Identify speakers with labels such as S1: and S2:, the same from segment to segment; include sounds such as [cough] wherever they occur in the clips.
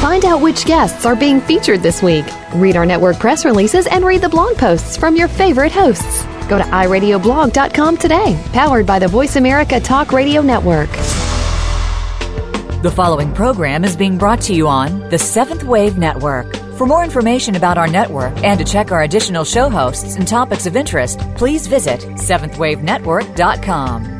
S1: Find out which guests are being featured this week. Read our network press releases and read the blog posts from your favorite hosts. Go to iradioblog.com today, powered by the Voice America Talk Radio Network.
S2: The following program is being brought to you on the Seventh Wave Network. For more information about our network and to check our additional show hosts and topics of interest, please visit seventhwavenetwork.com.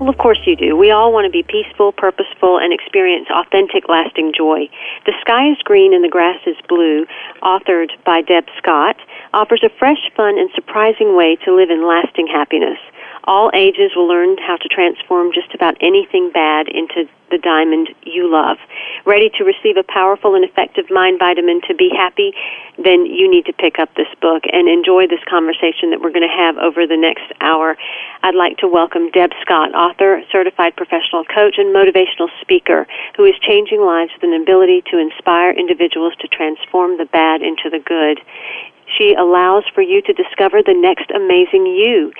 S3: Well, of course you do. We all want to be peaceful, purposeful, and experience authentic, lasting joy. The Sky is Green and the Grass is Blue, authored by Deb Scott, offers a fresh, fun, and surprising way to live in lasting happiness. All ages will learn how to transform just about anything bad into the diamond you love. Ready to receive a powerful and effective mind vitamin to be happy? Then you need to pick up this book and enjoy this conversation that we're going to have over the next hour. I'd like to welcome Deb Scott, author, certified professional coach, and motivational speaker, who is changing lives with an ability to inspire individuals to transform the bad into the good. She allows for you to discover the next amazing you,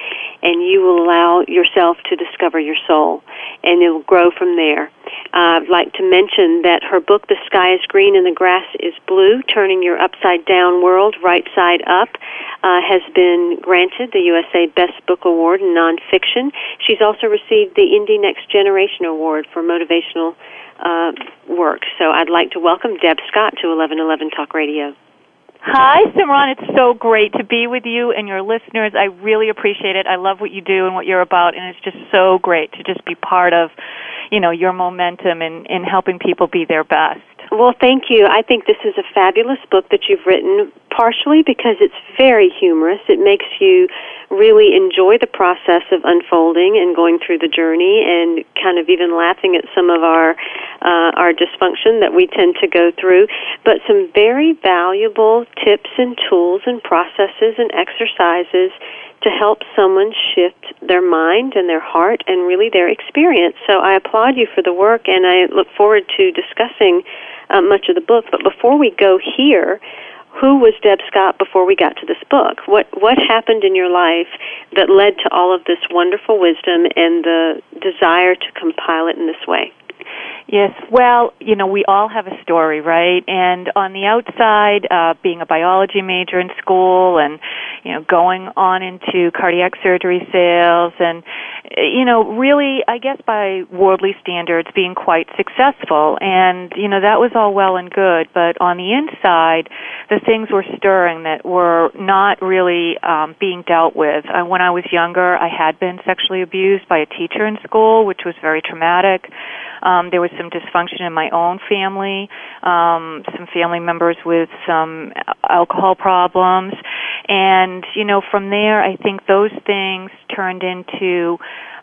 S3: and you will allow yourself to discover your soul, and it will grow from there. Uh, I'd like to mention that her book, The Sky is Green and the Grass is Blue, Turning Your Upside Down World Right Side Up, uh, has been granted the USA Best Book Award in nonfiction. She's also received the Indie Next Generation Award for motivational uh, work. So I'd like to welcome Deb Scott to 1111 Talk Radio.
S4: Hi, Simran. It's so great to be with you and your listeners. I really appreciate it. I love what you do and what you're about, and it's just so great to just be part of, you know, your momentum in, in helping people be their best.
S3: Well, thank you. I think this is a fabulous book that you've written, partially because it's very humorous. It makes you really enjoy the process of unfolding and going through the journey and kind of even laughing at some of our uh, our dysfunction that we tend to go through but some very valuable tips and tools and processes and exercises to help someone shift their mind and their heart and really their experience. So I applaud you for the work and I look forward to discussing uh, much of the book. But before we go here, who was Deb Scott before we got to this book? What what happened in your life that led to all of this wonderful wisdom and the desire to compile it in this way?
S4: Yes, well, you know, we all have a story, right? And on the outside, uh, being a biology major in school and, you know, going on into cardiac surgery sales and, you know, really, I guess by worldly standards, being quite successful. And, you know, that was all well and good. But on the inside, the things were stirring that were not really um, being dealt with. Uh, when I was younger, I had been sexually abused by a teacher in school, which was very traumatic. Um, there was some dysfunction in my own family, um, some family members with some alcohol problems, and you know from there I think those things turned into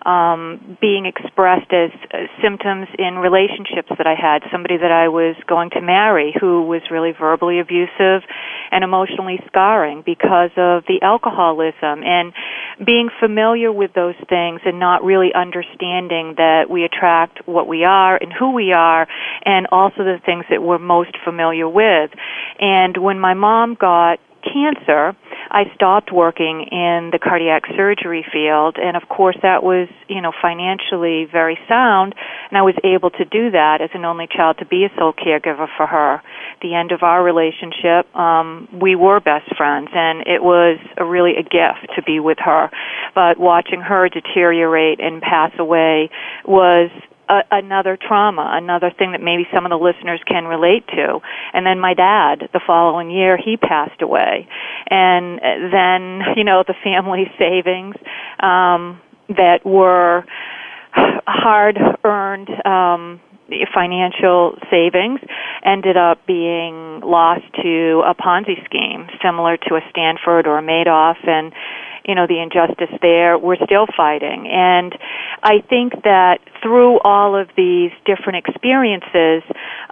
S4: um, being expressed as uh, symptoms in relationships that I had. Somebody that I was going to marry who was really verbally abusive and emotionally scarring because of the alcoholism and being familiar with those things and not really understanding that we attract what we are and who we are and also the things that we're most familiar with. And when my mom got cancer, I stopped working in the cardiac surgery field, and of course that was, you know, financially very sound, and I was able to do that as an only child to be a sole caregiver for her. The end of our relationship, um, we were best friends, and it was a, really a gift to be with her. But watching her deteriorate and pass away was a, another trauma, another thing that maybe some of the listeners can relate to. And then my dad, the following year, he passed away. And then, you know, the family [laughs] savings, um, that were hard earned, um, financial savings ended up being lost to a Ponzi scheme similar to a Stanford or a Madoff and you know the injustice there we're still fighting. And i think that through all of these different experiences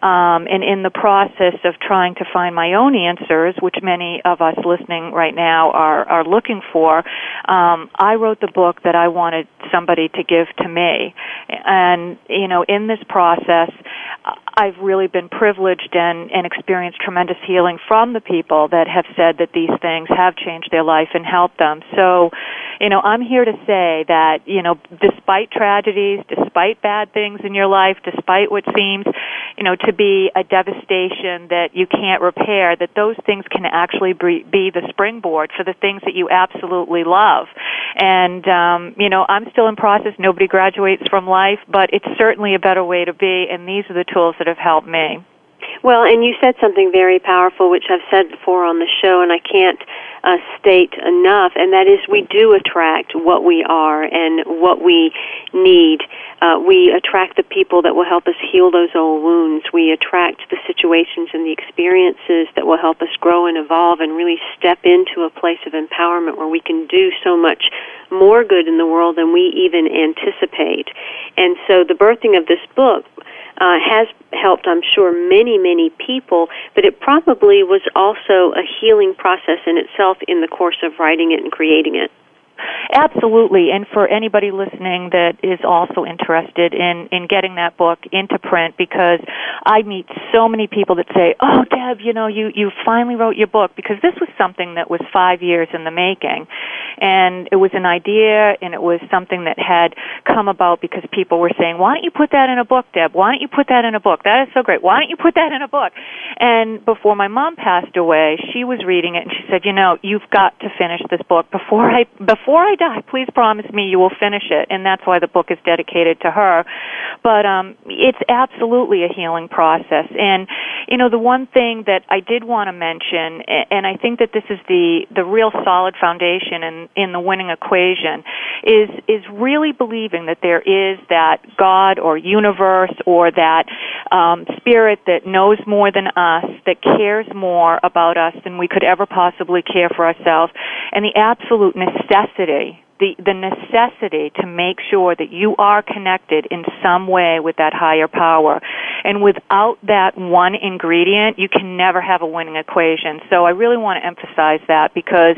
S4: um, and in the process of trying to find my own answers which many of us listening right now are are looking for um, i wrote the book that i wanted somebody to give to me. And you know in this process I've really been privileged and, and experienced tremendous healing from the people that have said that these things have changed their life and helped them. So, you know, I'm here to say that, you know, despite tragedies, despite bad things in your life, despite what seems, you know, to be a devastation that you can't repair, that those things can actually be the springboard for the things that you absolutely love. And, um, you know, I'm still in process. Nobody graduates from life, but it's certainly a better way to be, and these are the tools that have helped me.
S3: Well, and you said something very powerful, which I've said before on the show, and I can't uh, state enough, and that is we do attract what we are and what we need. Uh, we attract the people that will help us heal those old wounds. We attract the situations and the experiences that will help us grow and evolve and really step into a place of empowerment where we can do so much more good in the world than we even anticipate. And so the birthing of this book uh, has helped, I'm sure, many, many people, but it probably was also a healing process in itself in the course of writing it and creating it.
S4: Absolutely, and for anybody listening that is also interested in in getting that book into print, because I meet so many people that say, "Oh, Deb, you know, you you finally wrote your book," because this was something that was five years in the making, and it was an idea, and it was something that had come about because people were saying, "Why don't you put that in a book, Deb? Why don't you put that in a book? That is so great. Why don't you put that in a book?" And before my mom passed away, she was reading it, and she said, "You know, you've got to finish this book before I before." Before I die, please promise me you will finish it. And that's why the book is dedicated to her. But um, it's absolutely a healing process. And you know, the one thing that I did want to mention, and I think that this is the the real solid foundation in in the winning equation, is is really believing that there is that God or universe or that um, spirit that knows more than us, that cares more about us than we could ever possibly care for ourselves, and the absolute necessity necessity the, the necessity to make sure that you are connected in some way with that higher power. And without that one ingredient, you can never have a winning equation. So I really want to emphasize that because,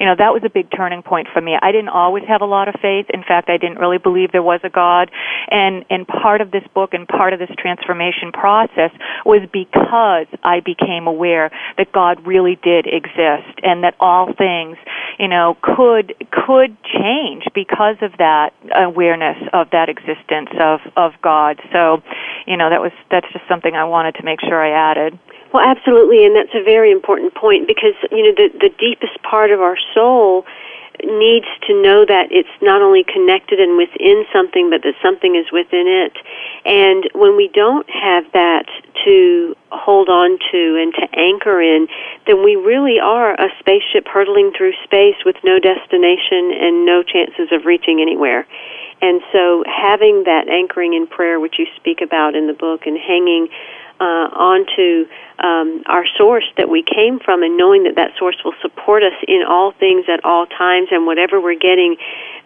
S4: you know, that was a big turning point for me. I didn't always have a lot of faith. In fact, I didn't really believe there was a God. And, and part of this book and part of this transformation process was because I became aware that God really did exist and that all things, you know, could, could change because of that awareness of that existence of of God. So, you know, that was that's just something I wanted to make sure I added.
S3: Well, absolutely, and that's a very important point because you know the the deepest part of our soul needs to know that it's not only connected and within something, but that something is within it. And when we don't have that to hold on to and to anchor in, then we really are a spaceship hurtling through space with no destination and no chances of reaching anywhere. And so having that anchoring in prayer, which you speak about in the book, and hanging uh, onto um, our source that we came from and knowing that that source will support us in all things at all times and whatever we're getting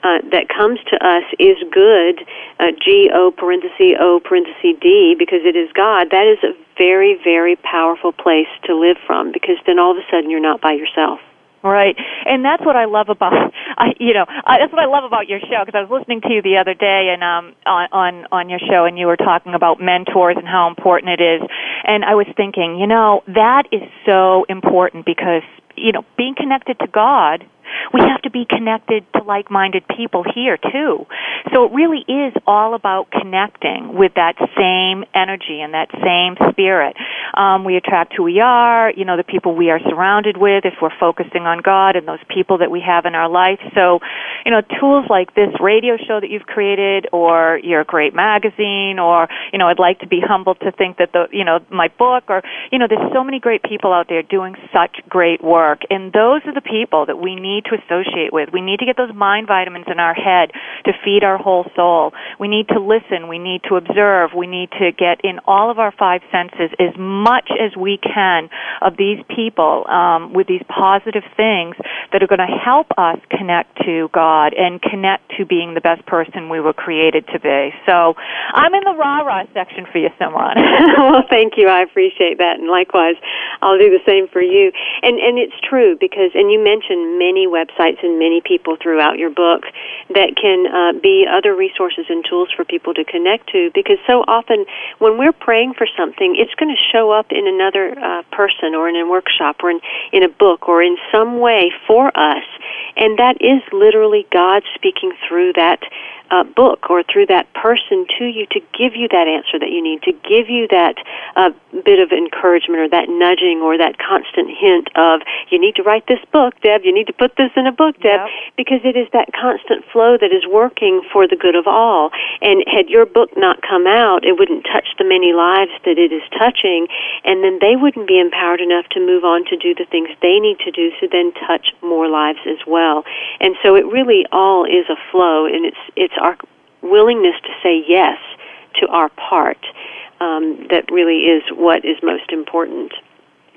S3: uh, that comes to us is good, uh, G O parenthesis O parenthesis D, because it is God, that is a very, very powerful place to live from because then all of a sudden you're not by yourself.
S4: Right, and that's what I love about, I, you know, I, that's what I love about your show because I was listening to you the other day and um on on on your show and you were talking about mentors and how important it is, and I was thinking, you know, that is so important because you know being connected to God we have to be connected to like-minded people here too. So it really is all about connecting with that same energy and that same spirit. Um, we attract who we are, you know, the people we are surrounded with if we're focusing on God and those people that we have in our life. So, you know, tools like this radio show that you've created or your great magazine or, you know, I'd like to be humble to think that the, you know, my book or, you know, there's so many great people out there doing such great work. And those are the people that we need to associate with. We need to get those mind vitamins in our head to feed our whole soul. We need to listen. We need to observe. We need to get in all of our five senses as much as we can of these people um, with these positive things that are going to help us connect to God and connect to being the best person we were created to be. So I'm in the rah rah section for you, Simran. [laughs] [laughs]
S3: well, thank you. I appreciate that, and likewise, I'll do the same for you. And and it's true because, and you mentioned many websites and many people throughout your book that can uh, be other resources and tools for people to connect to. Because so often, when we're praying for something, it's going to show up in another uh, person or in a workshop or in in a book or in some way for us, and that is literally God speaking through that uh, book or through that person to you to give you that answer that you need, to give you that uh, bit of encouragement or that nudging or that constant hint of, you need to write this book, Deb, you need to put this in a book, Deb, yep. because it is that constant flow that is working for the good of all. And had your book not come out, it wouldn't touch the many lives that it is touching, and then they wouldn't be empowered enough to move on to do the things they need to do to then touch more lives as well. And so it really all is a flow, and it's it's our willingness to say yes to our part um, that really is what is most important.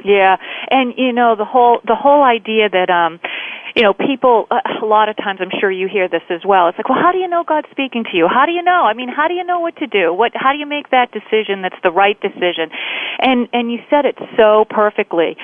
S4: Yeah, and you know the whole the whole idea that um you know, people, uh, a lot of times I'm sure you hear this as well. It's like, well, how do you know God's speaking to you? How do you know? I mean, how do you know what to do? What, how do you make that decision that's the right decision? And, and you said it so perfectly.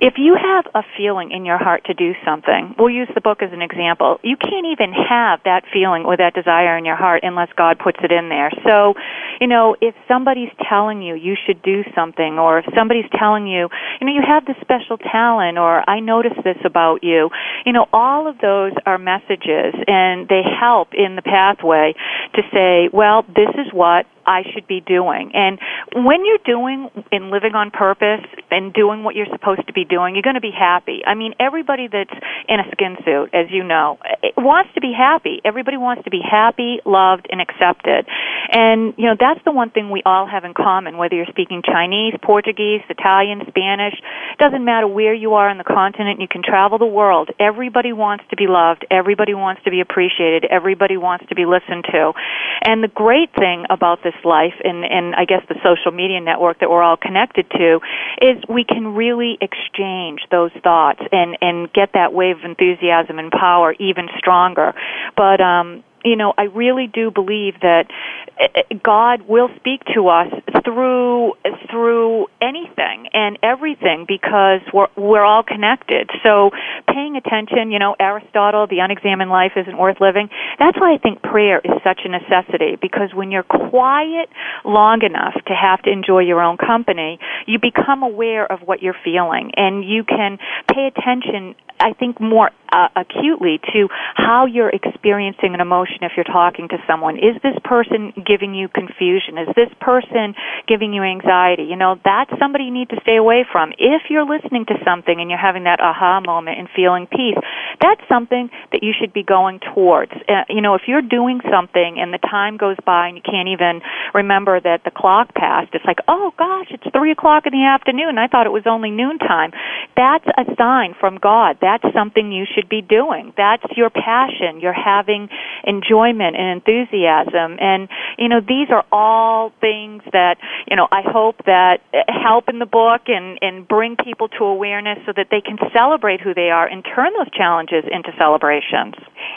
S4: If you have a feeling in your heart to do something, we'll use the book as an example. You can't even have that feeling or that desire in your heart unless God puts it in there. So, you know, if somebody's telling you you should do something or if somebody's telling you, you know, you have this special talent or I noticed this about you, you know, all of those are messages and they help in the pathway to say, well, this is what I should be doing. And when you're doing and living on purpose and doing what you're supposed to be doing, you're going to be happy. I mean, everybody that's in a skin suit, as you know, eh, wants to be happy. Everybody wants to be happy, loved, and accepted. And, you know, that's the one thing we all have in common, whether you're speaking Chinese, Portuguese, Italian, Spanish, doesn't matter where you are on the continent, you can travel the world. Everybody wants to be loved. Everybody wants to be appreciated. Everybody wants to be listened to. And the great thing about this life and, and I guess the social media network that we're all connected to is we can really exchange those thoughts and, and get that wave of enthusiasm and power even stronger. But um, you know, I really do believe that eh, eh, God will speak to us through through anything and everything because we're we're all connected. So paying attention, you know, Aristotle, the unexamined life isn't worth living. That's why I think prayer is such a necessity because when you're quiet long enough to have to enjoy your own company, you become aware of what you're feeling and you can pay attention I think more uh, acutely to how you're experiencing an emotion if you're talking to someone. Is this person giving you confusion? Is this person giving you anxiety? You know, that's somebody you need to stay away from. If you're listening to something and you're having that aha moment and feeling peace, that's something that you should be going towards. Uh, you know, if you're doing something and the time goes by and you can't even remember that the clock passed, it's like, oh gosh, it's three o'clock in the afternoon. I thought it was only noontime. That's a sign from God. That's something you should be doing. That's your passion. You're having enjoyment and enthusiasm. And, you know, these are all things that, you know, I hope that help in the book and, and bring people to awareness so that they can celebrate who they are and turn those challenges into celebrations.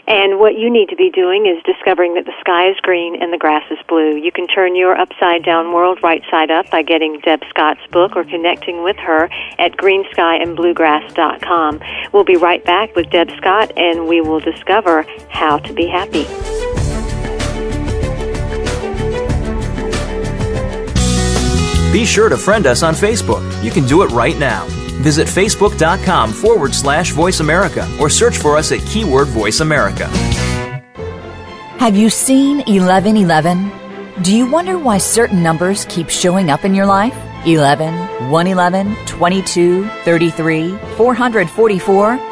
S3: And what you need to be doing is discovering that the sky is green and the grass is blue. You can turn your upside down world right side up by getting Deb Scott's book or connecting with her at greenskyandbluegrass.com. We'll be right back with Deb Scott and we will discover how to be happy.
S5: Be sure to friend us on Facebook. You can do it right now. Visit facebook.com forward slash voice America or search for us at keyword voice America.
S2: Have you seen 1111? Do you wonder why certain numbers keep showing up in your life? 11, 111, 22, 33, 444?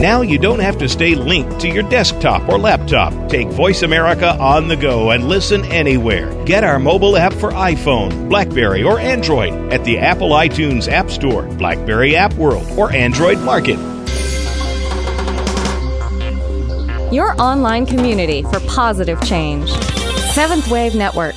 S6: Now you don't have to stay linked to your desktop or laptop. Take Voice America on the go and listen anywhere. Get our mobile app for iPhone, Blackberry, or Android at the Apple iTunes App Store, Blackberry App World, or Android Market.
S7: Your online community for positive change. Seventh Wave Network.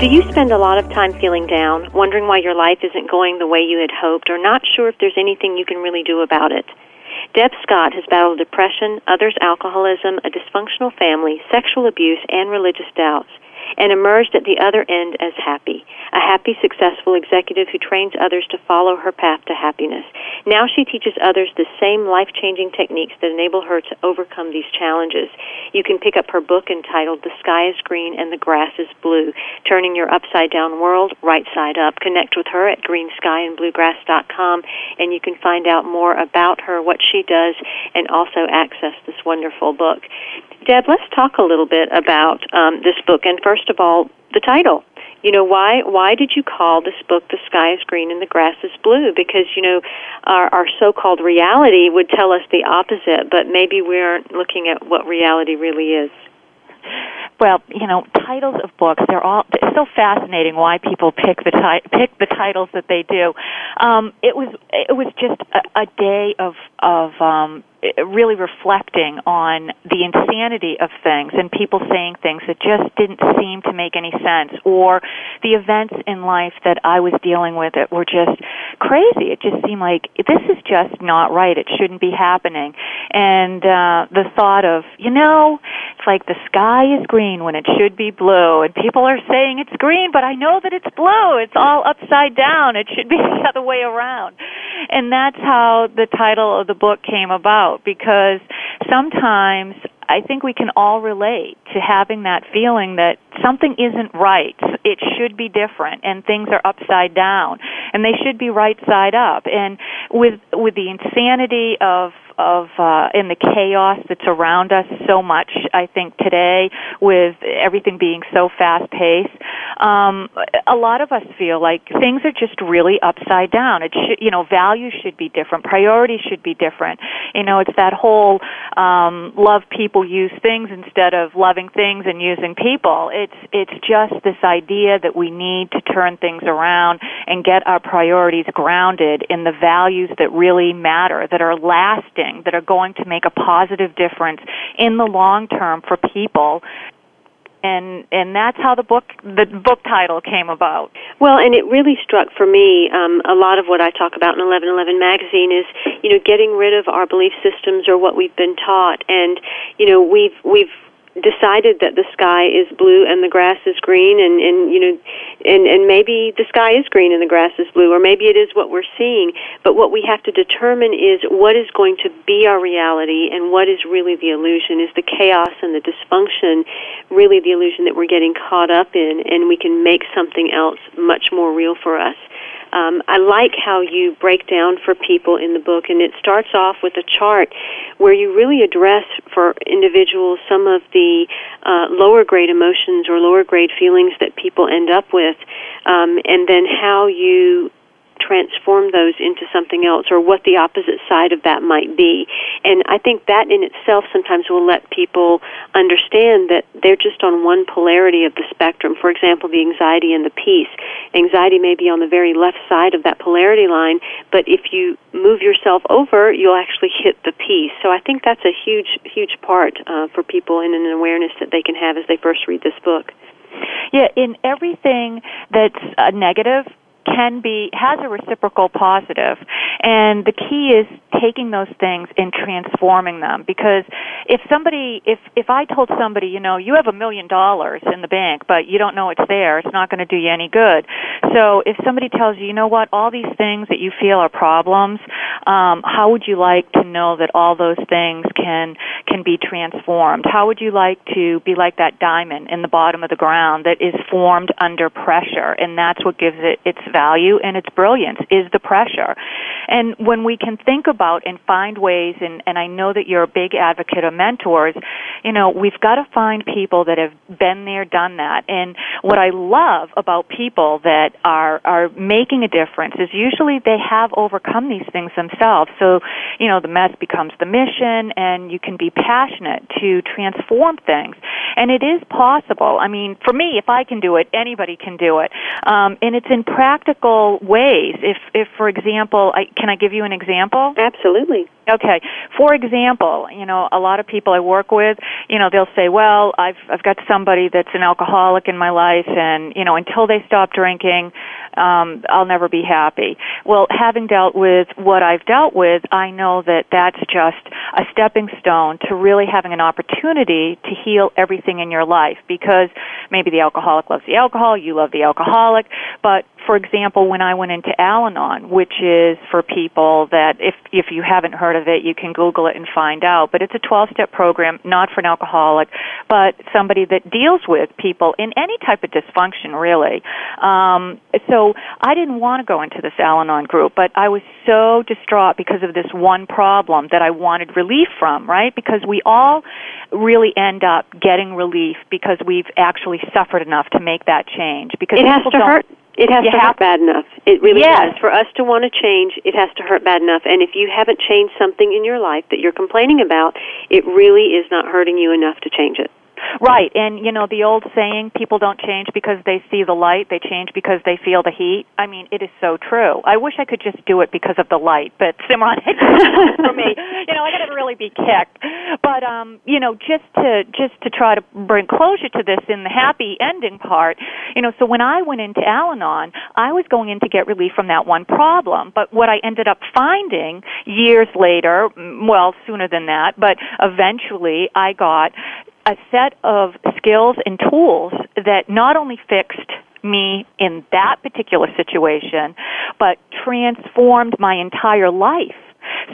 S3: Do you spend a lot of time feeling down, wondering why your life isn't going the way you had hoped, or not sure if there's anything you can really do about it? Deb Scott has battled depression, others alcoholism, a dysfunctional family, sexual abuse, and religious doubts and emerged at the other end as happy, a happy, successful executive who trains others to follow her path to happiness. Now she teaches others the same life changing techniques that enable her to overcome these challenges. You can pick up her book entitled The Sky is Green and the Grass is Blue, Turning Your Upside Down World Right Side Up. Connect with her at greenskyandbluegrass.com and you can find out more about her, what she does, and also access this wonderful book. Deb, let's talk a little bit about um, this book, and first of all, the title. You know why? Why did you call this book "The Sky Is Green and the Grass Is Blue"? Because you know our, our so-called reality would tell us the opposite, but maybe we aren't looking at what reality really is.
S4: Well, you know, titles of books, they're all it's so fascinating why people pick the ti- pick the titles that they do. Um it was it was just a, a day of of um really reflecting on the insanity of things and people saying things that just didn't seem to make any sense or the events in life that I was dealing with that were just crazy. It just seemed like this is just not right. It shouldn't be happening. And uh the thought of, you know, like the sky is green when it should be blue and people are saying it's green but I know that it's blue. It's all upside down. It should be [laughs] the other way around. And that's how the title of the book came about because sometimes I think we can all relate to having that feeling that something isn't right. It should be different and things are upside down and they should be right side up. And with with the insanity of of uh, in the chaos that's around us so much. I think today, with everything being so fast paced, um, a lot of us feel like things are just really upside down. It should, you know, values should be different, priorities should be different. You know, it's that whole um, love people, use things instead of loving things and using people. It's it's just this idea that we need to turn things around and get our priorities grounded in the values that really matter, that are lasting that are going to make a positive difference in the long term for people and and that's how the book the book title came about.
S3: Well, and it really struck for me um, a lot of what I talk about in Eleven Eleven magazine is you know getting rid of our belief systems or what we've been taught, and you know we've we've decided that the sky is blue and the grass is green and and you know and and maybe the sky is green and the grass is blue or maybe it is what we're seeing. But what we have to determine is what is going to be our reality and what is really the illusion. Is the chaos and the dysfunction really the illusion that we're getting caught up in and we can make something else much more real for us um, I like how you break down for people in the book, and it starts off with a chart where you really address for individuals some of the uh, lower grade emotions or lower grade feelings that people end up with, um, and then how you transform those into something else or what the opposite side of that might be. And I think that in itself sometimes will let people understand that they're just on one polarity of the spectrum. For example, the anxiety and the peace. Anxiety may be on the very left side of that polarity line, but if you move yourself over, you'll actually hit the peace. So I think that's a huge, huge part uh, for people and an awareness that they can have as they first read this book.
S4: Yeah, in everything that's uh, negative, can be has a reciprocal positive. And the key is taking those things and transforming them. Because if somebody if if I told somebody you know you have a million dollars in the bank but you don't know it's there. It's not going to do you any good. So if somebody tells you you know what? All these things that you feel are problems um how would you like to know that all those things can can be transformed? How would you like to be like that diamond in the bottom of the ground that is formed under pressure? And that's what gives it its value and its brilliance is the pressure. And when we can think about and find ways, and, and I know that you're a big advocate of mentors, you know, we've got to find people that have been there, done that. And what I love about people that are, are making a difference is usually they have overcome these things themselves. So, you know, the mess becomes the mission and you can be passionate to transform things. And it is possible. I mean, for me, if I can do it, anybody can do it. Um, and it's in practical ways. If, if for example, I, can I give you an example?
S3: Absolutely.
S4: Okay. For example, you know, a lot of people I work with, you know, they'll say, "Well, I've I've got somebody that's an alcoholic in my life and, you know, until they stop drinking, um I'll never be happy." Well, having dealt with what I've dealt with, I know that that's just a stepping stone to really having an opportunity to heal everything in your life because maybe the alcoholic loves the alcohol, you love the alcoholic, but for example, when I went into Al-Anon, which is for people that if if you haven't heard of it, you can Google it and find out. But it's a 12-step program, not for an alcoholic, but somebody that deals with people in any type of dysfunction, really. Um, so I didn't want to go into this Al-Anon group, but I was so distraught because of this one problem that I wanted relief from, right? Because we all really end up getting relief because we've actually suffered enough to make that change. Because
S3: it has to hurt it has
S4: you
S3: to
S4: have,
S3: hurt bad enough. It really
S4: yes.
S3: does. For us to want to change, it has to hurt bad enough. And if you haven't changed something in your life that you're complaining about, it really is not hurting you enough to change it.
S4: Right, and you know the old saying, people don't change because they see the light, they change because they feel the heat. I mean, it is so true. I wish I could just do it because of the light, but [laughs] it's for me. You know, I got to really be kicked. But um, you know, just to just to try to bring closure to this in the happy ending part, you know, so when I went into Al-Anon, I was going in to get relief from that one problem. But what I ended up finding years later, well, sooner than that, but eventually I got a set of skills and tools that not only fixed me in that particular situation, but transformed my entire life.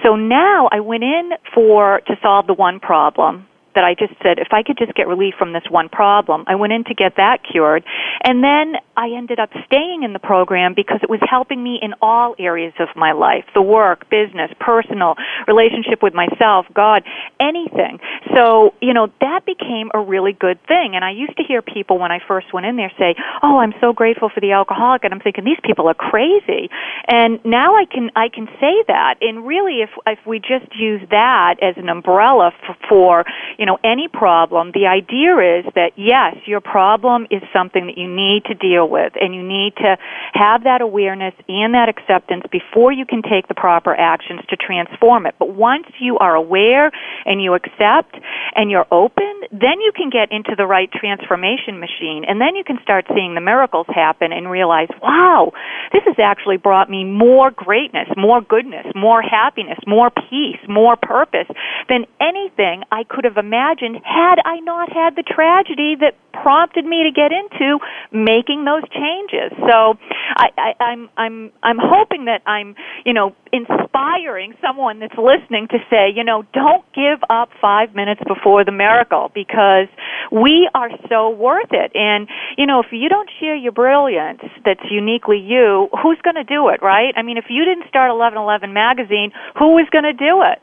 S4: So now I went in for to solve the one problem that I just said, if I could just get relief from this one problem, I went in to get that cured. And then I ended up staying in the program because it was helping me in all areas of my life the work, business, personal, relationship with myself, God, anything. So, you know, that became a really good thing. And I used to hear people when I first went in there say, Oh, I'm so grateful for the alcoholic. And I'm thinking, these people are crazy. And now I can, I can say that. And really, if, if we just use that as an umbrella for, for you know, any problem, the idea is that yes, your problem is something that you need to deal with and you need to have that awareness and that acceptance before you can take the proper actions to transform it. But once you are aware and you accept and you're open, then you can get into the right transformation machine and then you can start seeing the miracles happen and realize, wow, this has actually brought me more greatness, more goodness, more happiness, more peace, more purpose than anything I could have imagined imagined had I not had the tragedy that prompted me to get into making those changes. So I, I, I'm I'm I'm hoping that I'm you know inspiring someone that's listening to say you know don't give up five minutes before the miracle because we are so worth it. And you know if you don't share your brilliance that's uniquely you, who's going to do it, right? I mean if you didn't start 1111 magazine, who is going to do it?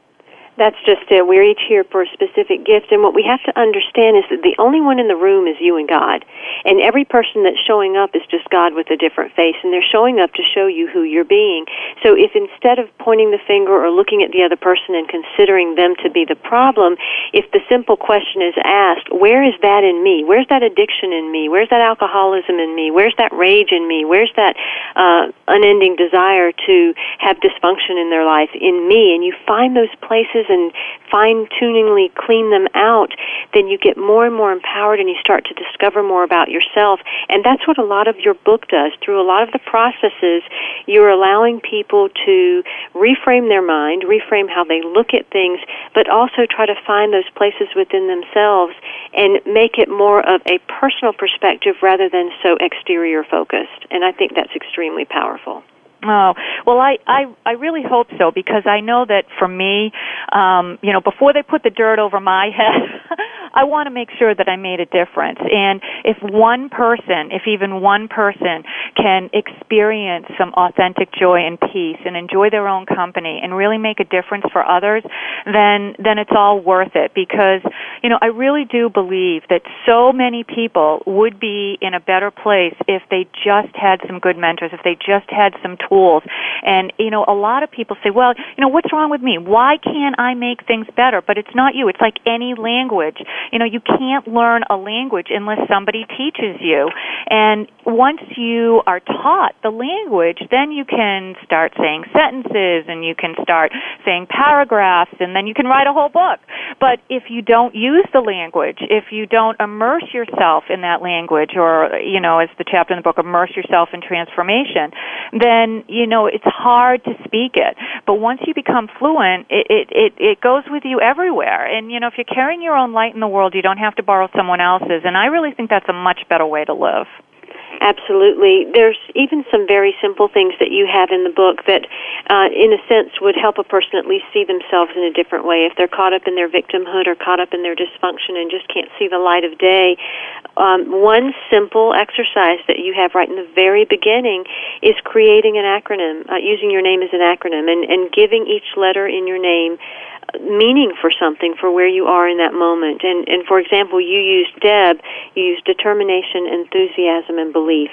S3: That's just it. We're each here for a specific gift, and what we have to understand is that the only one in the room is you and God. And every person that's showing up is just God with a different face, and they're showing up to show you who you're being. So if instead of pointing the finger or looking at the other person and considering them to be the problem, if the simple question is asked, where is that in me? Where's that addiction in me? Where's that alcoholism in me? Where's that rage in me? Where's that uh, unending desire to have dysfunction in their life in me? And you find those places and fine tuningly clean them out, then you get more and more empowered and you start to discover more about yourself. And that's what a lot of your book does. Through a lot of the processes, you're allowing people to reframe their mind, reframe how they look at things, but also try to find those places within themselves and make it more of a personal perspective rather than so exterior focused. And I think that's extremely powerful.
S4: Oh well, I I I really hope so because I know that for me, um, you know, before they put the dirt over my [laughs] head, [laughs] I want to make sure that I made a difference. And if one person, if even one person, can experience some authentic joy and peace and enjoy their own company and really make a difference for others, then then it's all worth it because you know I really do believe that so many people would be in a better place if they just had some good mentors, if they just had some tools. And, you know, a lot of people say, well, you know, what's wrong with me? Why can't I make things better? But it's not you. It's like any language. You know, you can't learn a language unless somebody teaches you. And once you are taught the language, then you can start saying sentences and you can start saying paragraphs and then you can write a whole book. But if you don't use the language, if you don't immerse yourself in that language or, you know, as the chapter in the book, immerse yourself in transformation, then you know it's hard to speak it but once you become fluent it it it, it goes with you everywhere and you know if you're carrying your own light in the world you don't have to borrow someone else's and i really think that's a much better way to live
S3: Absolutely. There's even some very simple things that you have in the book that, uh, in a sense, would help a person at least see themselves in a different way. If they're caught up in their victimhood or caught up in their dysfunction and just can't see the light of day, um, one simple exercise that you have right in the very beginning is creating an acronym, uh, using your name as an acronym, and, and giving each letter in your name meaning for something for where you are in that moment. And, and for example, you used Deb, you used determination, enthusiasm, and belief.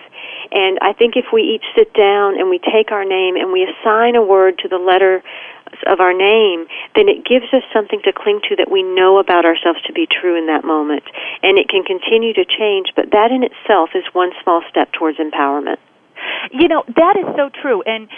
S3: And I think if we each sit down and we take our name and we assign a word to the letter of our name, then it gives us something to cling to that we know about ourselves to be true in that moment. And it can continue to change, but that in itself is one small step towards empowerment.
S4: You know, that is so true. And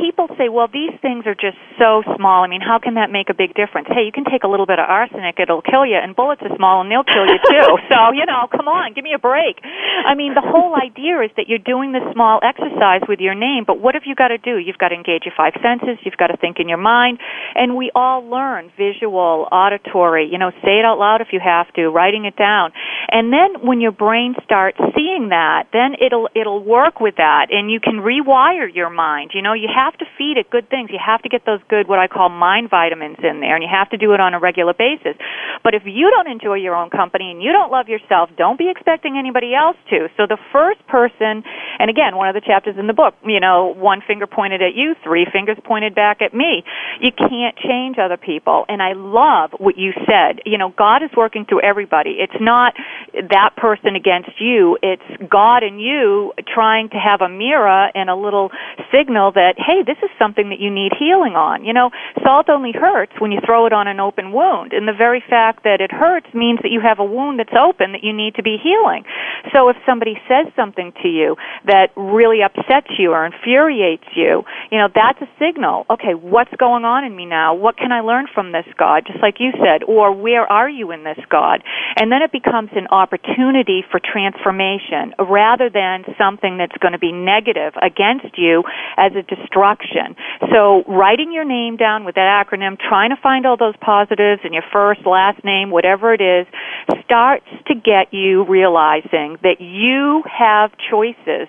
S4: people say, well, these things are just so small. I mean, how can that make a big difference? Hey, you can take a little bit of arsenic, it'll kill you, and bullets are small and they'll kill you too. [laughs] so, you know, come on, give me a break. I mean, the whole idea is that you're doing this small exercise with your name, but what have you got to do? You've got to engage your five senses, you've got to think in your mind, and we all learn visual, auditory, you know, say it out loud if you have to, writing it down. And then when your brain starts seeing that, then it'll it'll work with that and you can rewire your mind. You know, you have to feed it good things. You have to get those good, what I call mind vitamins in there, and you have to do it on a regular basis. But if you don't enjoy your own company and you don't love yourself, don't be expecting anybody else to. So the first person, and again, one of the chapters in the book, you know, one finger pointed at you, three fingers pointed back at me. You can't change other people. And I love what you said. You know, God is working through everybody. It's not that person against you. It's God and you trying to have a and a little signal that, hey, this is something that you need healing on. You know, salt only hurts when you throw it on an open wound. And the very fact that it hurts means that you have a wound that's open that you need to be healing. So if somebody says something to you that really upsets you or infuriates you, you know, that's a signal. Okay, what's going on in me now? What can I learn from this God? Just like you said. Or where are you in this God? And then it becomes an opportunity for transformation rather than something that's going to be negative against you as a destruction. So writing your name down with that acronym, trying to find all those positives in your first, last name, whatever it is, starts to get you realizing that you have choices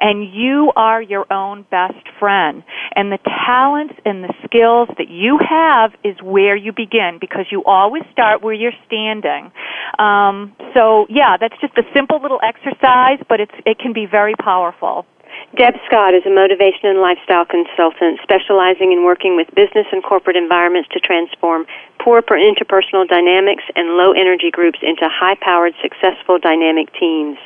S4: and you are your own best friend. And the talents and the skills that you have is where you begin because you always start where you're standing. Um, so yeah, that's just a simple little exercise, but it's it can be very powerful.
S3: Deb Scott is a motivation and lifestyle consultant specializing in working with business and corporate environments to transform poor interpersonal dynamics and low energy groups into high powered, successful, dynamic teams.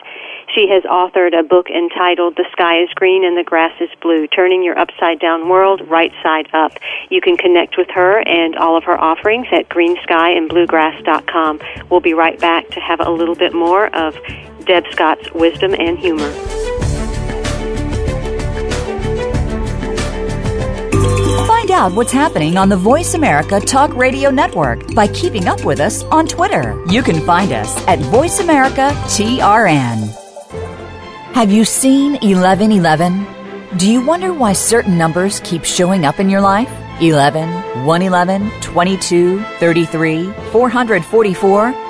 S3: She has authored a book entitled The Sky is Green and the Grass is Blue, Turning Your Upside Down World Right Side Up. You can connect with her and all of her offerings at greenskyandbluegrass.com. We'll be right back to have a little bit more of Deb Scott's wisdom and humor.
S2: Find out what's happening on the Voice America Talk Radio Network by keeping up with us on Twitter. You can find us at Voice America TRN. Have you seen 1111? Do you wonder why certain numbers keep showing up in your life? 11, 111, 22, 33, 444?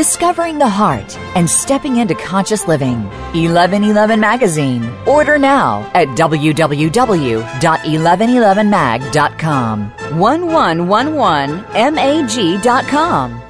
S2: discovering the heart, and stepping into conscious living. 1111 Magazine. Order now at www.1111mag.com. 1111mag.com.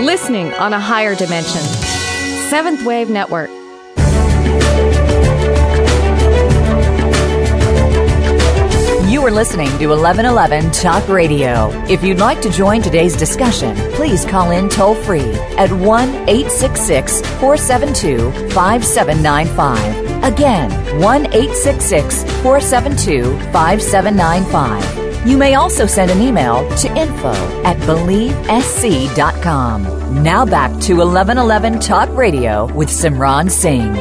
S7: Listening on a higher dimension. Seventh Wave Network.
S2: You are listening to 1111 Talk Radio. If you'd like to join today's discussion, please call in toll free at 1 866 472 5795. Again, 1 866 472 5795. You may also send an email to info at believesc.com. Now back to 1111 Talk Radio with Simran Singh.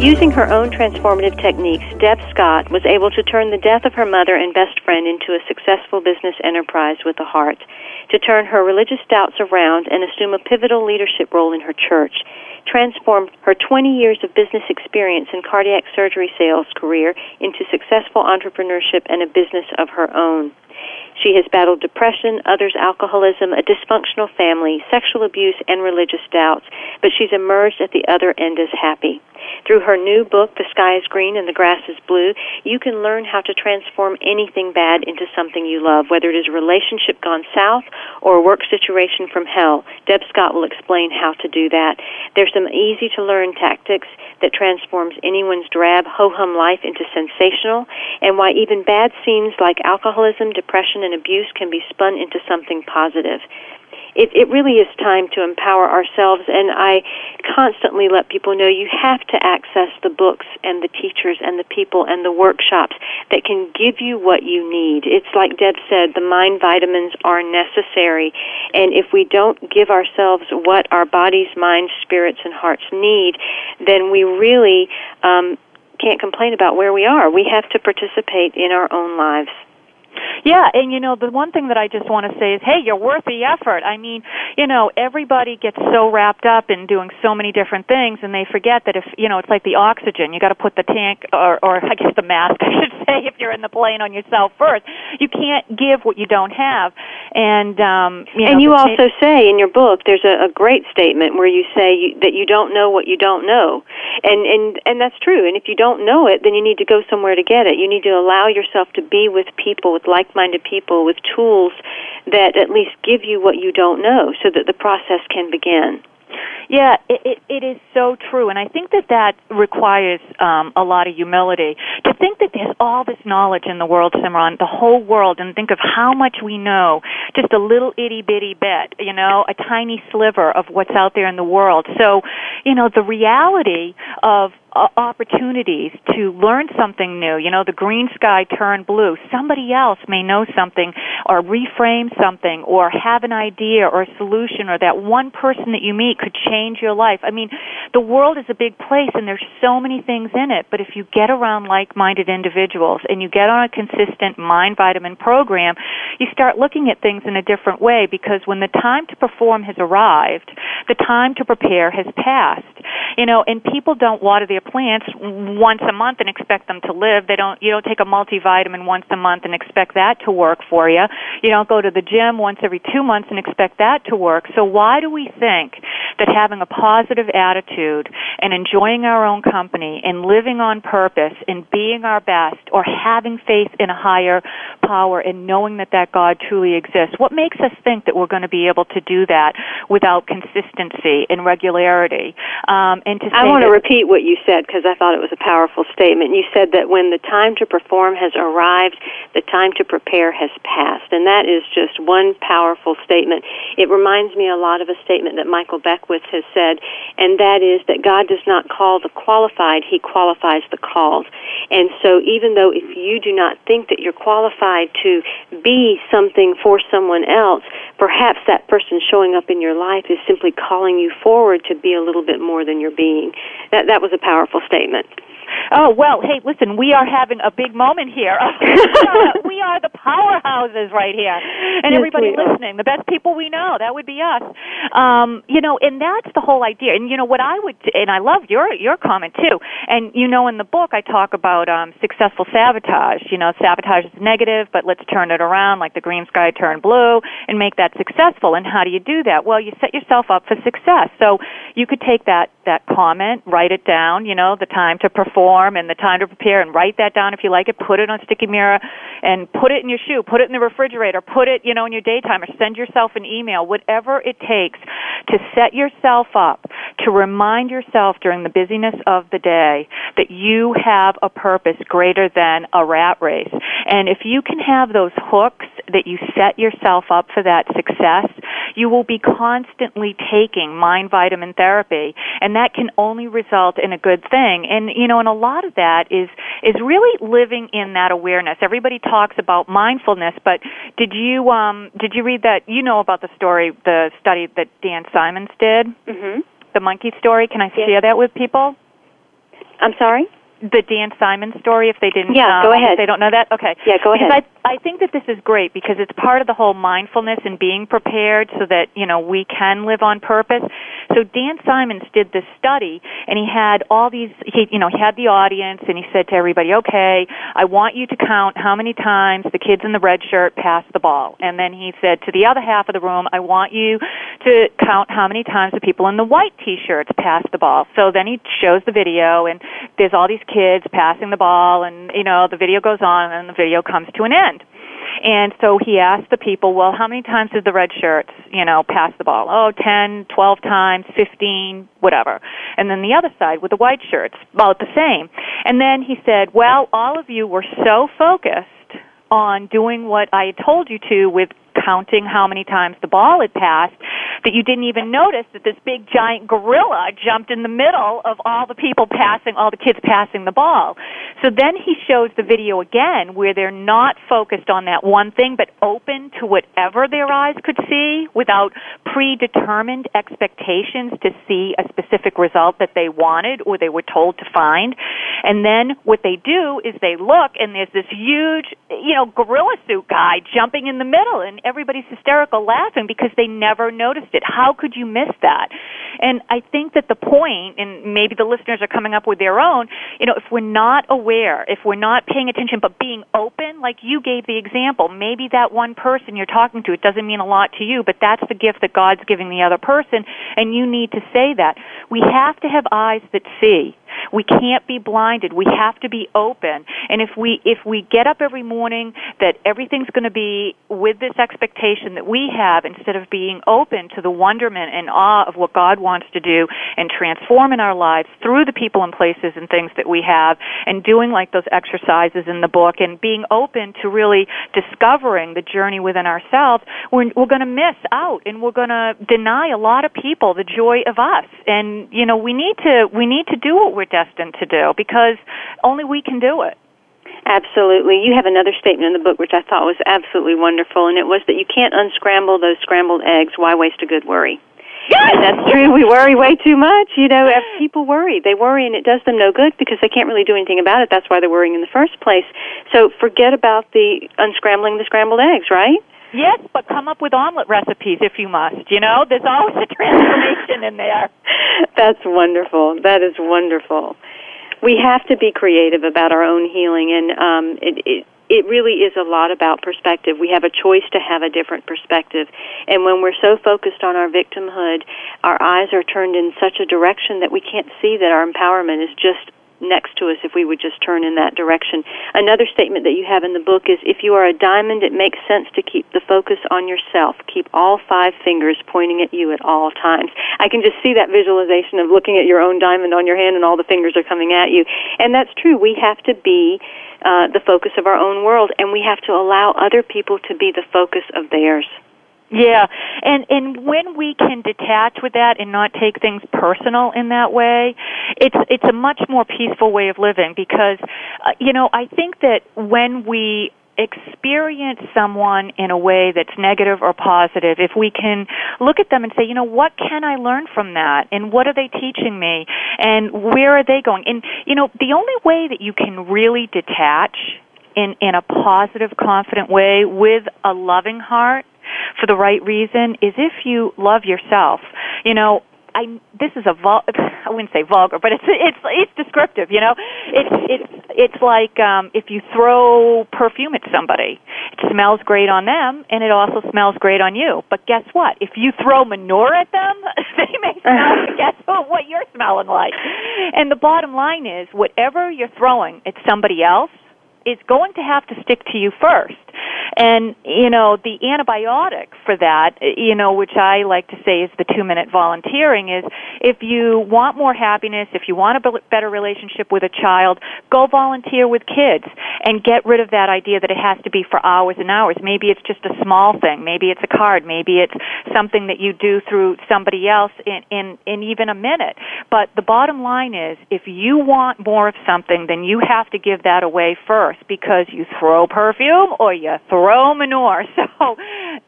S3: Using her own transformative techniques, Deb Scott was able to turn the death of her mother and best friend into a successful business enterprise with a heart, to turn her religious doubts around and assume a pivotal leadership role in her church, transform her 20 years of business experience in cardiac surgery sales career into successful entrepreneurship and a business of her own. She has battled depression, others alcoholism, a dysfunctional family, sexual abuse, and religious doubts, but she's emerged at the other end as happy. Through her new book, The Sky is Green and the Grass is Blue, you can learn how to transform anything bad into something you love, whether it is a relationship gone south or a work situation from hell. Deb Scott will explain how to do that. There's some easy to learn tactics that transforms anyone's drab ho-hum life into sensational and why even bad scenes like alcoholism, depression, and abuse can be spun into something positive it, it really is time to empower ourselves. And I constantly let people know you have to access the books and the teachers and the people and the workshops that can give you what you need. It's like Deb said, the mind vitamins are necessary. And if we don't give ourselves what our bodies, minds, spirits, and hearts need, then we really um, can't complain about where we are. We have to participate in our own lives.
S4: Yeah, and you know, the one thing that I just want to say is, hey, you're worth the effort. I mean, you know, everybody gets so wrapped up in doing so many different things and they forget that if, you know, it's like the oxygen, you got to put the tank or or [laughs] I guess the mask I should say if you're in the plane on yourself first. You can't give what you don't have. And um, you know,
S3: and you also say in your book there's a, a great statement where you say you, that you don't know what you don't know, and and and that's true. And if you don't know it, then you need to go somewhere to get it. You need to allow yourself to be with people, with like-minded people, with tools that at least give you what you don't know, so that the process can begin.
S4: Yeah, it, it, it is so true, and I think that that requires um, a lot of humility to think that there's all this knowledge in the world, Simran, the whole world, and think of how much we know, just a little itty bitty bit, you know, a tiny sliver of what's out there in the world. So, you know, the reality of opportunities to learn something new. You know, the green sky turned blue. Somebody else may know something or reframe something or have an idea or a solution or that one person that you meet could change your life. I mean, the world is a big place and there's so many things in it, but if you get around like-minded individuals and you get on a consistent mind vitamin program, you start looking at things in a different way because when the time to perform has arrived, the time to prepare has passed. You know, and people don't water their plants once a month and expect them to live. They don't you don't take a multivitamin once a month and expect that to work for you. You don't go to the gym once every 2 months and expect that to work. So why do we think that having a positive attitude and enjoying our own company and living on purpose and being our best or having faith in a higher power and knowing that that God truly exists, what makes us think that we're going to be able to do that without consistency and regularity? Um, and to
S3: I want to repeat what you said because I thought it was a powerful statement. You said that when the time to perform has arrived, the time to prepare has passed. And that is just one powerful statement. It reminds me a lot of a statement that Michael Beckwith has said, and that is that God does not call the qualified, He qualifies the called. And so even though if you do not think that you're qualified to be something for someone else, perhaps that person showing up in your life is simply calling you forward to be a little bit more than you're being. That, that was a powerful statement.
S4: Oh well, hey, listen, we are having a big moment here. [laughs] we, are, the powerhouses right here, and
S3: Yes,
S4: everybody listening, the best people we know. That would be us. Um, you know, and that's the whole idea. And you know what I would, and I love your your comment too. And you know, in the book, I talk about um, successful sabotage. You know, sabotage is negative, but let's turn it around, like the green sky turned blue, and make that successful. And how do you do that? Well, you set yourself up for success. So you could take that that comment, write it down. You know, the time to perform and the time to prepare, and write that down if you like it. Put it on sticky mirror, and put it in your shoe. Put it in the refrigerator. Put it, you know, in your daytime, or send yourself an email. Whatever it takes to set yourself up to remind yourself during the busyness of the day that you have a purpose greater than a rat race. And if you can have those hooks that you set yourself up for that success, you will be constantly taking mind vitamin therapy and that can only result in a good thing. And you know, and a lot of that is is really living in that awareness. Everybody talks about mindfulness, but did you um did you read that you know about the story the study that Dan Simons did?
S3: hmm
S4: The monkey story? Can I
S3: Yes.
S4: share that with people?
S3: I'm sorry?
S4: The Dan Simon story if they didn't
S3: Yeah,
S4: um,
S3: go
S4: if
S3: ahead.
S4: they don't know that? Okay.
S3: Yeah, go
S4: because
S3: ahead.
S4: I I think that this is great because it's part of the whole mindfulness and being prepared so that you know we can live on purpose. So Dan Simons did this study and he had all these he you know he had the audience and he said to everybody okay I want you to count how many times the kids in the red shirt passed the ball. And then he said to the other half of the room I want you to count how many times the people in the white t-shirts passed the ball. So then he shows the video and there's all these kids passing the ball and you know the video goes on and the video comes to an end and so he asked the people, well, how many times did the red shirts, you know, pass the ball? Oh, ten, twelve times, 15, whatever. And then the other side with the white shirts, about the same. And then he said, well, all of you were so focused on doing what I told you to with counting how many times the ball had passed that you didn't even notice that this big giant gorilla jumped in the middle of all the people passing, all the kids passing the ball. So then he shows the video again where they're not focused on that one thing, but open to whatever their eyes could see without predetermined expectations to see a specific result that they wanted or they were told to find. And then what they do is they look and there's this huge, you know, gorilla suit guy jumping in the middle and everybody's hysterical laughing because they never noticed it. How could you miss that? And I think that the point, and maybe the listeners are coming up with their own, you know, if we're not aware, if we're not paying attention but being open, like you gave the example, maybe that one person you're talking to, it doesn't mean a lot to you, but that's the gift that God's giving the other person, and you need to say that. We have to have eyes that see. We can't be blinded. We have to be open. And if we if we get up every morning that everything's going to be with this expectation that we have instead of being open to the wonderment and awe of what God wants to do and transform in our lives through the people and places and things that we have and doing like those exercises in the book and being open to really discovering the journey within ourselves, we're, we're going to miss out and we're going to deny a lot of people the joy of us. And, you know, we need to, we need to do what we're destined to do because only we can do it.
S3: Absolutely. You have another statement in the book which I thought was absolutely wonderful, and it was that you can't unscramble those scrambled eggs. Why waste a good worry? and that's true. We worry way too much. You know, people worry. They worry, and it does them no good because they can't really do anything about it. That's why they're worrying in the first place. So forget about the unscrambling the scrambled eggs, right?
S4: Yes, but come up with omelet recipes if you must. You know, there's always a [laughs] transformation in there.
S3: That's wonderful. That is wonderful. We have to be creative about our own healing, and um, it, it it really is a lot about perspective. We have a choice to have a different perspective. And when we're so focused on our victimhood, our eyes are turned in such a direction that we can't see that our empowerment is just next to us if we would just turn in that direction. Another statement that you have in the book is if you are a diamond, it makes sense to keep the focus on yourself. Keep all five fingers pointing at you at all times. I can just see that visualization of looking at your own diamond on your hand and all the fingers are coming at you. And that's true. We have to be uh, the focus of our own world, and we have to allow other people to be the focus of theirs.
S4: Yeah, and and when we can detach with that and not take things personal in that way, it's it's a much more peaceful way of living because uh, you know I think that when we experience someone in a way that's negative or positive, if we can look at them and say, you know, what can I learn from that? And what are they teaching me? And where are they going? And, you know, the only way that you can really detach in, in a positive, confident way with a loving heart for the right reason is if you love yourself. You know, I this is a vul- [laughs] I wouldn't say vulgar, but it's it's it's descriptive. You know, it's it's it's like um, if you throw perfume at somebody, it smells great on them, and it also smells great on you. But guess what? If you throw manure at them, [laughs] they may [laughs] smell. guess what? What you're smelling like. And the bottom line is, whatever you're throwing at somebody else is going to have to stick to you first. And, you know, the antibiotic for that, you know, which I like to say is the two minute volunteering is if you want more happiness, if you want a better relationship with a child, go volunteer with kids and get rid of that idea that it has to be for hours and hours. Maybe it's just a small thing. Maybe it's a card. Maybe it's something that you do through somebody else in, in, in even a minute. But the bottom line is if you want more of something, then you have to give that away first because you throw perfume or you throw manure. [laughs] So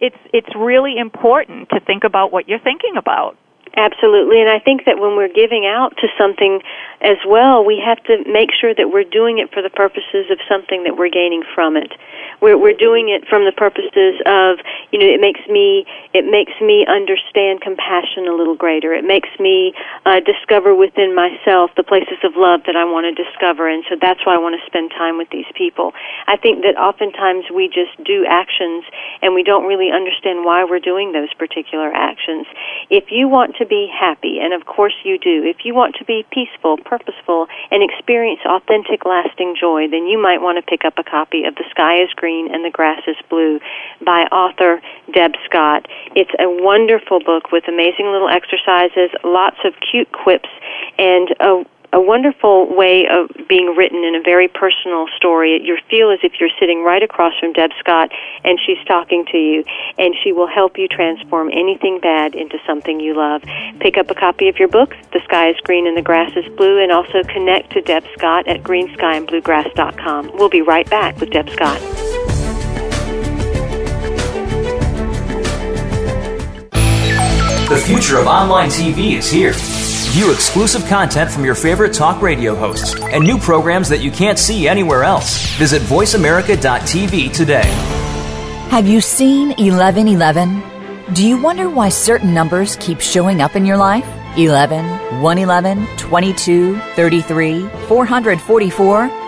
S4: it's it's really important to think about what you're thinking about.
S3: Absolutely, and I think that when we're giving out to something as well, we have to make sure that we're doing it for the purposes of something that we're gaining from it. We're, we're doing it from the purposes of, you know, it makes me, it makes me understand compassion a little greater. It makes me uh, discover within myself the places of love that I want to discover, and so that's why I want to spend time with these people. I think that oftentimes we just do actions and we don't really understand why we're doing those particular actions. If you want to be happy, and of course you do, if you want to be peaceful, purposeful, and experience authentic, lasting joy, then you might want to pick up a copy of The Sky is Green and the Grass is Blue by author Deb Scott. It's a wonderful book with amazing little exercises, lots of cute quips, and a a wonderful way of being written in a very personal story. You feel as if you're sitting right across from Deb Scott and she's talking to you, and she will help you transform anything bad into something you love. Pick up a copy of your book, The Sky is Green and the Grass is Blue, and also connect to Deb Scott at greenskyandbluegrass.com. We'll be right back with Deb Scott.
S5: The future of online TV is here. View exclusive content from your favorite talk radio hosts and new programs that you can't see anywhere else. Visit VoiceAmerica.tv today.
S2: Have you seen 1111? Do you wonder why certain numbers keep showing up in your life? 11, 111, 22, 33, 444?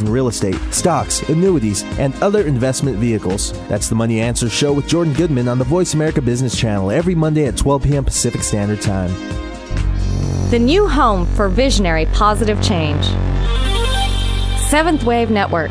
S8: in real estate, stocks, annuities, and other investment vehicles. That's the Money Answer Show with Jordan Goodman on the Voice America Business Channel every Monday at 12 p.m. Pacific Standard Time.
S7: The new home for visionary positive change. Seventh Wave Network.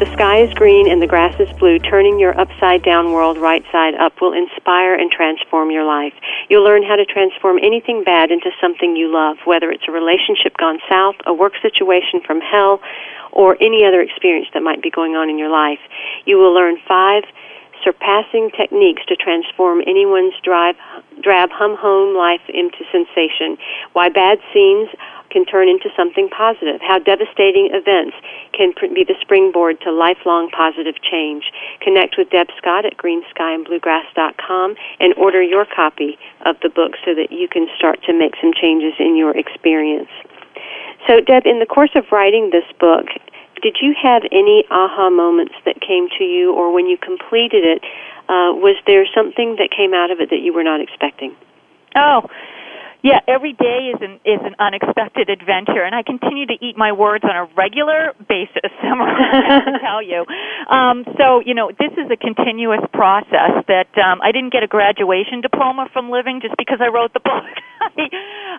S3: the sky is green and the grass is blue. Turning your upside down world right side up will inspire and transform your life. You'll learn how to transform anything bad into something you love, whether it's a relationship gone south, a work situation from hell, or any other experience that might be going on in your life. You will learn five surpassing techniques to transform anyone's drive, drab hum home life into sensation. Why bad scenes can turn into something positive, how devastating events can be the springboard to lifelong positive change. Connect with Deb Scott at greenskyandbluegrass.com and order your copy of the book so that you can start to make some changes in your experience. So, Deb, in the course of writing this book, did you have any aha moments that came to you, or when you completed it, uh, was there something that came out of it that you were not expecting?
S4: Oh, yeah, every day is an is an unexpected adventure, and I continue to eat my words on a regular basis. [laughs] I can tell you. Um, so you know, this is a continuous process. That um, I didn't get a graduation diploma from living just because I wrote the book. [laughs] I,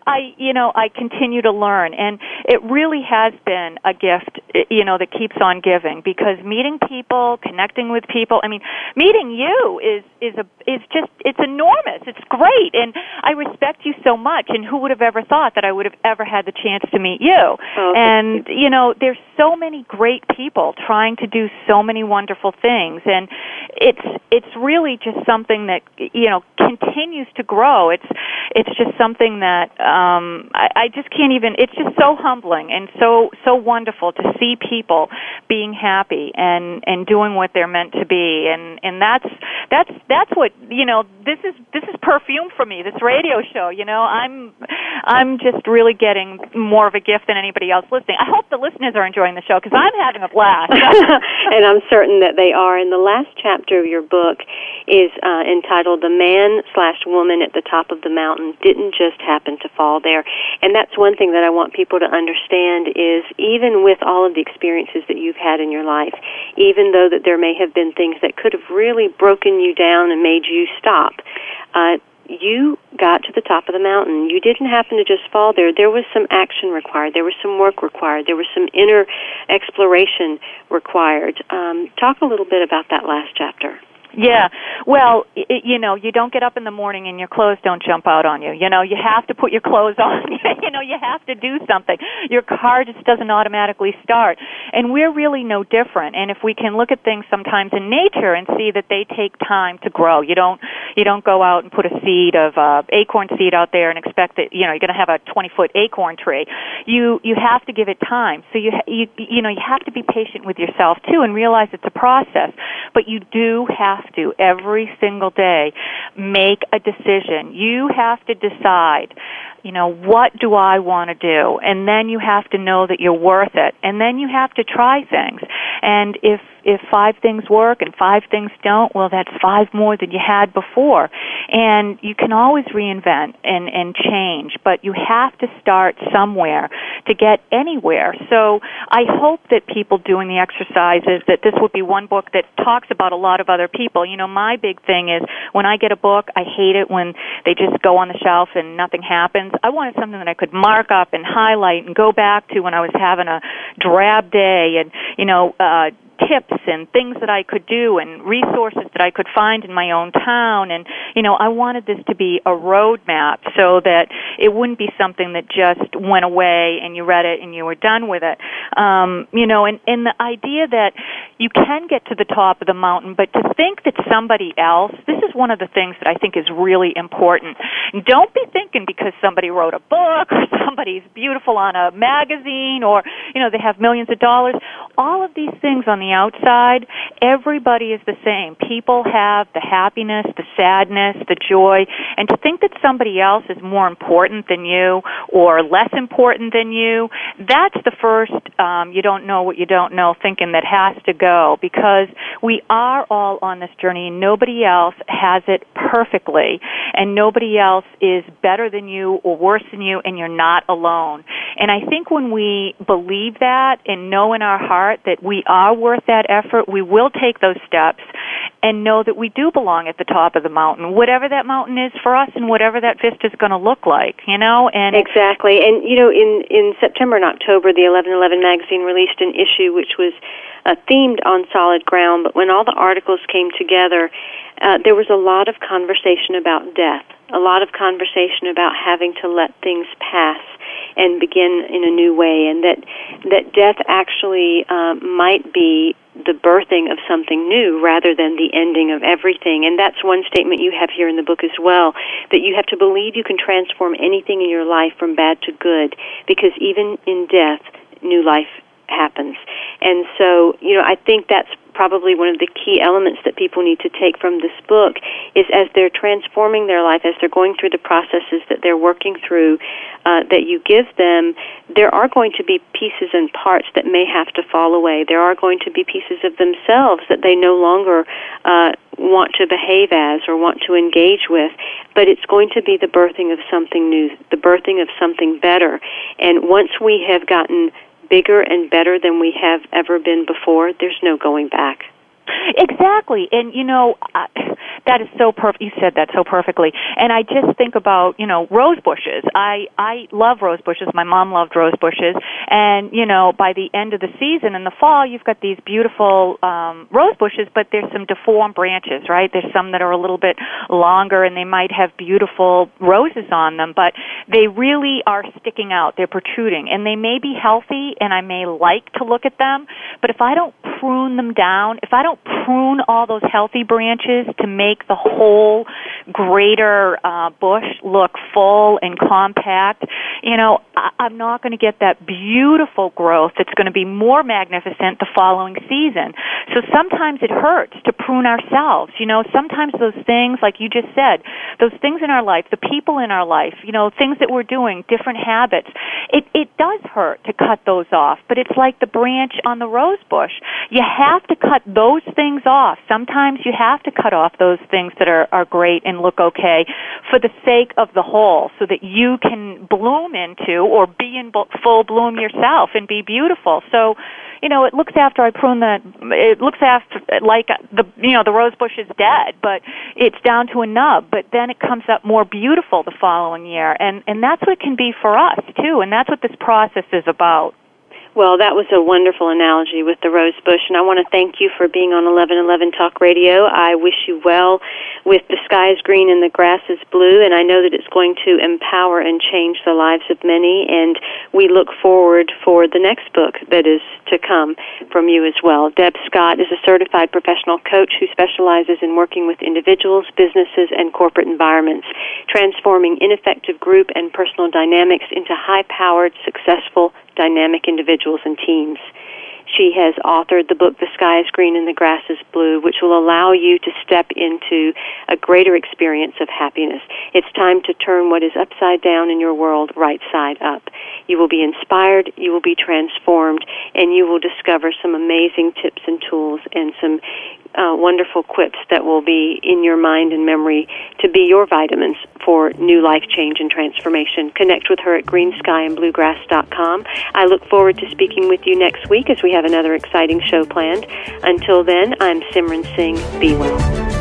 S4: [laughs] I, you know, I continue to learn, and it really has been a gift. You know, that keeps on giving because meeting people, connecting with people. I mean, meeting you is is a is just it's enormous. It's great, and I respect you so much. And who would have ever thought that I would have ever had the chance to meet you?
S3: Oh,
S4: and you know, there's so many great people trying to do so many wonderful things, and it's it's really just something that you know continues to grow. It's it's just something that um, I, I just can't even. It's just so humbling and so so wonderful to see people being happy and and doing what they're meant to be. And and that's that's that's what you know this is this is perfume for me this radio show you know? I'm i'm just really getting more of a gift than anybody else listening. I hope the listeners are enjoying the show because i'm having a blast. [laughs] [laughs]
S3: And i'm certain that they are. And the last chapter of your book is uh, entitled the man slash woman at the top of the mountain. Didn't just happen to fall there and that's one thing that i want people to understand is even with all of the experiences that you've had in your life even though that there may have been things that could have really broken you down and made you stop uh, you got to the top of the mountain. You didn't happen to just fall there. There was some action required. There was some work required. There was some inner exploration required. Um, talk a little bit about that last chapter.
S4: Yeah. Well, it, you know, you don't get up in the morning and your clothes don't jump out on you. You know, you have to put your clothes [laughs] on. you know, you have to do something. Your car just doesn't automatically start. And we're really no different. And if we can look at things sometimes in nature and see that they take time to grow. You don't you don't go out and put a seed of uh acorn seed out there and expect that, you know, you're going to have a 20-foot acorn tree. You you have to give it time. So you you you know, you have to be patient with yourself too and realize it's a process. But you do have have to every single day make a decision. You have to decide, you know, what do I want to do? And then you have to know that you're worth it. And then you have to try things. And if if five things work and five things don't, well, that's five more than you had before. And you can always reinvent and, and change, but you have to start somewhere to get anywhere. So I hope that people doing the exercises, that this would be one book that talks about a lot of other people. You know, my big thing is when I get a book, I hate it when they just go on the shelf and nothing happens. I wanted something that I could mark up and highlight and go back to when I was having a drab day and, you know, uh, tips and things that I could do and resources that I could find in my own town. And, you know, I wanted this to be a roadmap so that it wouldn't be something that just went away and you read it and you were done with it. Um, you know, and, and the idea that you can get to the top of the mountain, but to think that somebody else, this is one of the things that I think is really important. Don't be thinking because somebody wrote a book or [laughs] somebody's beautiful on a magazine or, you know, they have millions of dollars. All of these things on the outside, everybody is the same. People have the happiness, the sadness, the joy, and to think that somebody else is more important than you or less important than you, that's the first um, you don't know what you don't know thinking that has to go because we are all on this journey and nobody else has it perfectly and nobody else is better than you or worse than you and you're not alone. And I think when we believe that and know in our heart that we are worth that effort, we will take those steps and know that we do belong at the top of the mountain, whatever that mountain is for us and whatever that vista is going to look like, you know? And
S3: Exactly. And you know, in in September and October, the 1111 magazine released an issue which was uh, themed on solid ground, but when all the articles came together, uh, there was a lot of conversation about death, a lot of conversation about having to let things pass and begin in a new way, and that that death actually uh, might be the birthing of something new rather than the ending of everything. And that's one statement you have here in the book as well that you have to believe you can transform anything in your life from bad to good because even in death, new life happens. And so, you know, I think that's probably one of the key elements that people need to take from this book is as they're transforming their life, as they're going through the processes that they're working through, uh, that you give them, there are going to be pieces and parts that may have to fall away. There are going to be pieces of themselves that they no longer uh, want to behave as or want to engage with, but it's going to be the birthing of something new, the birthing of something better. And once we have gotten bigger and better than we have ever been before, there's no going back.
S4: Exactly, and you know uh, that is so perfect. You said that so perfectly, and I just think about you know rose bushes. I I love rose bushes. My mom loved rose bushes, and you know by the end of the season in the fall, you've got these beautiful um, rose bushes, but there's some deformed branches, right? There's some that are a little bit longer, and they might have beautiful roses on them, but they really are sticking out. They're protruding, and they may be healthy, and I may like to look at them, but if I don't prune them down, if I don't prune all those healthy branches to make the whole greater uh, bush look full and compact, you know, I, I'm not going to get that beautiful growth that's going to be more magnificent the following season. So sometimes it hurts to prune ourselves. You know, sometimes those things, like you just said, those things in our life, the people in our life, you know, things that we're doing, different habits, it, it does hurt to cut those off. But it's like the branch on the rose bush. You have to cut those things off. Sometimes you have to cut off those things that are, are great and look okay for the sake of the whole so that you can bloom into or be in full bloom yourself and be beautiful. So, you know, it looks after I prune the, it looks after, like the, you know, the rose bush is dead, but it's down to a nub, but then it comes up more beautiful the following year. And, and that's what it can be for us too, and that's what this process is about.
S3: Well, that was a wonderful analogy with the rose bush, and I want to thank you for being on 1111 Talk Radio. I wish you well with The Sky is Green and the Grass is Blue, and I know that it's going to empower and change the lives of many, and we look forward for the next book that is to come from you as well. Deb Scott is a certified professional coach who specializes in working with individuals, businesses, and corporate environments, transforming ineffective group and personal dynamics into high-powered, successful, dynamic individuals and teams. She has authored the book The Sky is Green and the Grass is Blue, which will allow you to step into a greater experience of happiness. It's time to turn what is upside down in your world right side up. You will be inspired, you will be transformed, and you will discover some amazing tips and tools and some uh, wonderful quips that will be in your mind and memory to be your vitamins for new life change and transformation. Connect with her at greenskyandbluegrass.com. I look forward to speaking with you next week as we have another exciting show planned. Until then, I'm Simran Singh. Be well.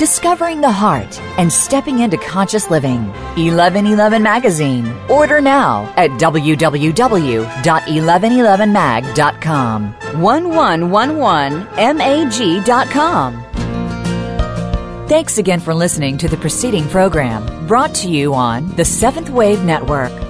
S2: discovering the heart, and stepping into conscious living. 1111 Magazine. Order now at www.1111mag.com. 1111mag.com. Thanks again for listening to the preceding program brought to you on the Seventh Wave Network.